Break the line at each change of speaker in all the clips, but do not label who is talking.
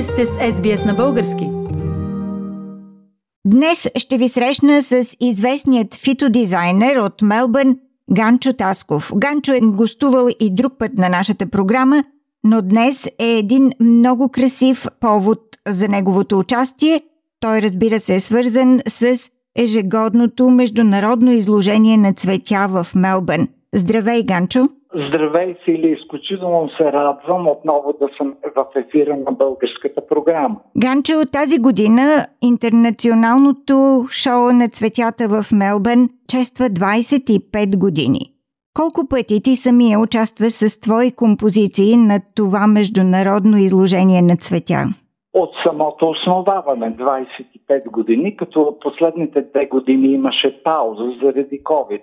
Вие сте с SBS на български.
Днес ще ви срещна с известният фитодизайнер от Мелбърн Ганчо Тасков. Ганчо е гостувал и друг път на нашата програма, но днес е един много красив повод за неговото участие. Той, разбира се, е свързан с ежегодното международно изложение на цветя в Мелбърн. Здравей, Ганчо!
Здравей, Фили! Изключително се радвам отново да съм в ефира на българската програма.
Ганчо, тази година интернационалното шоу на цветята в Мелбърн чества 25 години. Колко пъти ти самия участваш с твои композиции на това международно изложение на цветя?
От самото основаване 25 години, като последните две години имаше пауза заради covid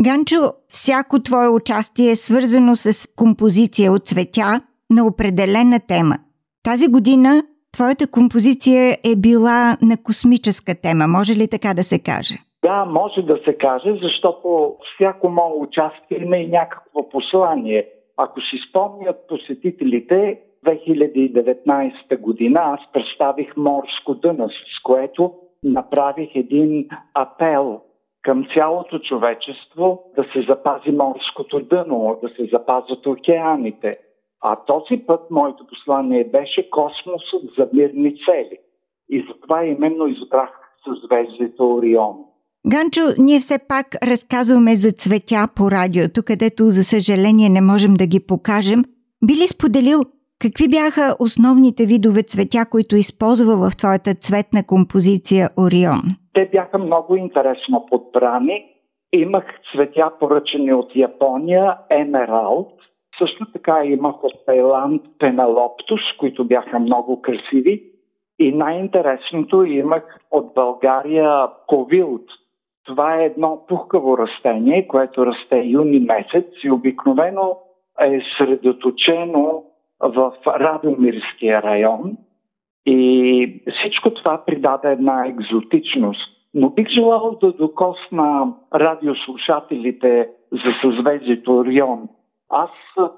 Ганчо, всяко твое участие е свързано с композиция от цветя на определена тема. Тази година твоята композиция е била на космическа тема, може ли така да се каже?
Да, може да се каже, защото всяко мое участие има и някакво послание. Ако си спомнят посетителите, 2019 година аз представих Морско дъно, с което направих един апел към цялото човечество да се запази морското дъно, да се запазят океаните. А този път моето послание беше космосът за мирни цели. И затова именно избрах съзвездието Орион.
Ганчо, ние все пак разказваме за цветя по радиото, където за съжаление не можем да ги покажем. Би ли споделил какви бяха основните видове цветя, които използва в твоята цветна композиция Орион?
Те бяха много интересно подбрани. Имах цветя поръчани от Япония, емералд. Също така имах от Тайланд пенелоптус, които бяха много красиви. И най-интересното имах от България ковилт. Това е едно пухкаво растение, което расте юни месец и обикновено е средоточено в Радомирския район. И всичко това придаде една екзотичност. Но бих желал да докосна радиослушателите за съзвездието Орион. Аз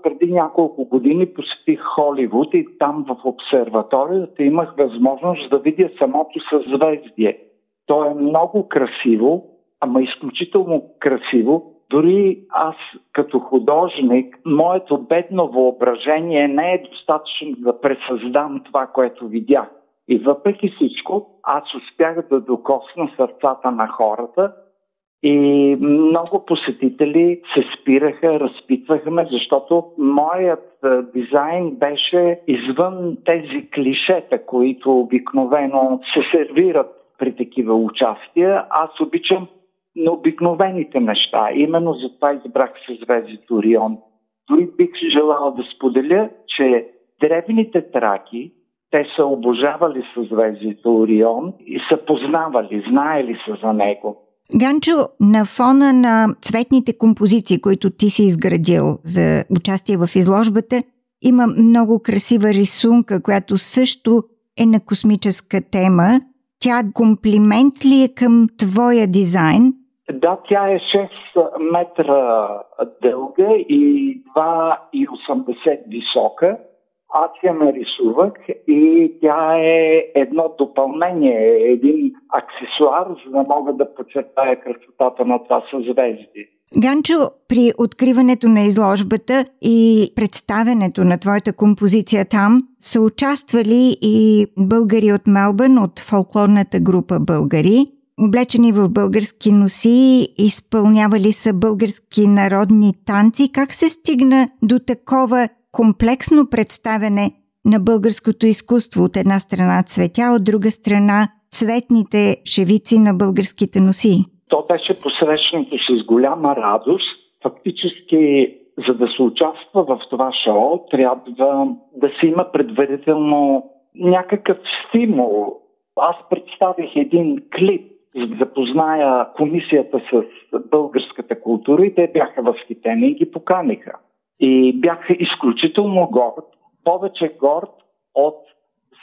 преди няколко години посетих Холивуд и там в обсерваторията имах възможност да видя самото съзвездие. То е много красиво, ама изключително красиво. Дори аз като художник, моето бедно въображение не е достатъчно да пресъздам това, което видях. И въпреки всичко, аз успях да докосна сърцата на хората и много посетители се спираха, разпитваха ме, защото моят дизайн беше извън тези клишета, които обикновено се сервират при такива участия. Аз обичам на обикновените неща. Именно за това избрах съзвездието Орион. Дори бих желал да споделя, че древните траки, те са обожавали съзвездието Орион и са познавали, знаели са за него.
Ганчо, на фона на цветните композиции, които ти си изградил за участие в изложбата, има много красива рисунка, която също е на космическа тема. Тя комплимент ли е към твоя дизайн
да, тя е 6 метра дълга и 2,80 висока. Аз я нарисувах и тя е едно допълнение, един аксесуар, за да мога да подчертая красотата на това съзвездие.
Ганчо, при откриването на изложбата и представенето на твоята композиция там са участвали и българи от Мелбърн, от фолклорната група Българи облечени в български носи, изпълнявали са български народни танци. Как се стигна до такова комплексно представяне на българското изкуство от една страна цветя, от друга страна цветните шевици на българските носи?
То беше посрещнато с голяма радост. Фактически, за да се участва в това шоу, трябва да се има предварително някакъв стимул. Аз представих един клип, запозная комисията с българската култура и те бяха възхитени и ги поканиха. И бяха изключително горд, повече горд от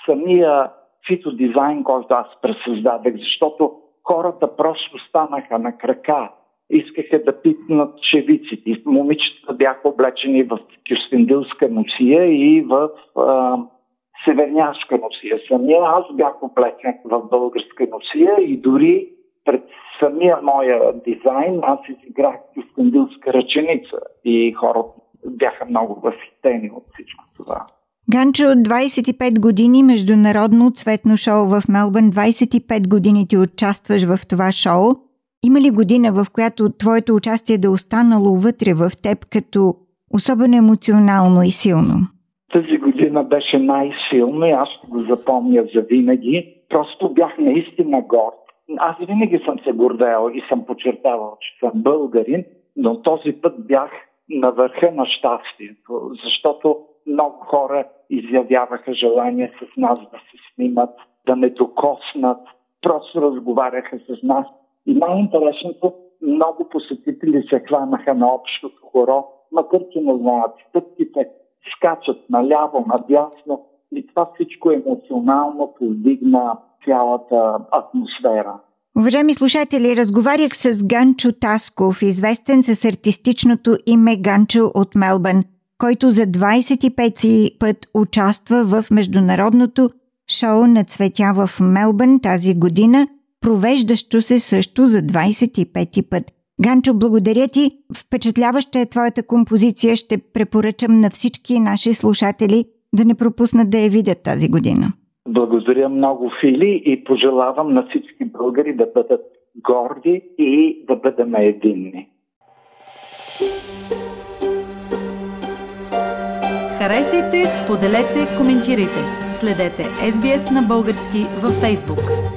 самия фитодизайн, който аз пресъздадах, защото хората просто станаха на крака, искаха да пипнат шевиците. Момичетата бяха облечени в кюстендилска носия и в а, северняшка носия самия. Аз бях облечен в българска носия и дори пред самия моя дизайн аз изиграх Искандилска ръченица и хората бяха много възхитени от всичко това.
Ганчо, 25 години международно цветно шоу в Мелбърн, 25 години ти участваш в това шоу. Има ли година, в която твоето участие да е останало вътре в теб като особено емоционално и силно?
Тази година беше най-силна и аз ще го запомня за винаги. Просто бях наистина горд. Аз винаги съм се гордел и съм подчертавал, че съм българин, но този път бях на върха на щастието, защото много хора изявяваха желание с нас да се снимат, да не докоснат, просто разговаряха с нас. И най-интересното, много посетители се хванаха на общото хоро, макар че не знаят стъпките, скачат наляво, надясно и това всичко емоционално повдигна цялата атмосфера.
Уважаеми слушатели, разговарях с Ганчо Тасков, известен с артистичното име Ганчо от Мелбърн, който за 25 път участва в международното шоу на цветя в Мелбърн тази година, провеждащо се също за 25 път. Ганчо, благодаря ти. Впечатляваща е твоята композиция. Ще препоръчам на всички наши слушатели да не пропуснат да я видят тази година.
Благодаря много, Фили, и пожелавам на всички българи да бъдат горди и да бъдем единни.
Харесайте, споделете, коментирайте. Следете SBS на български във Facebook.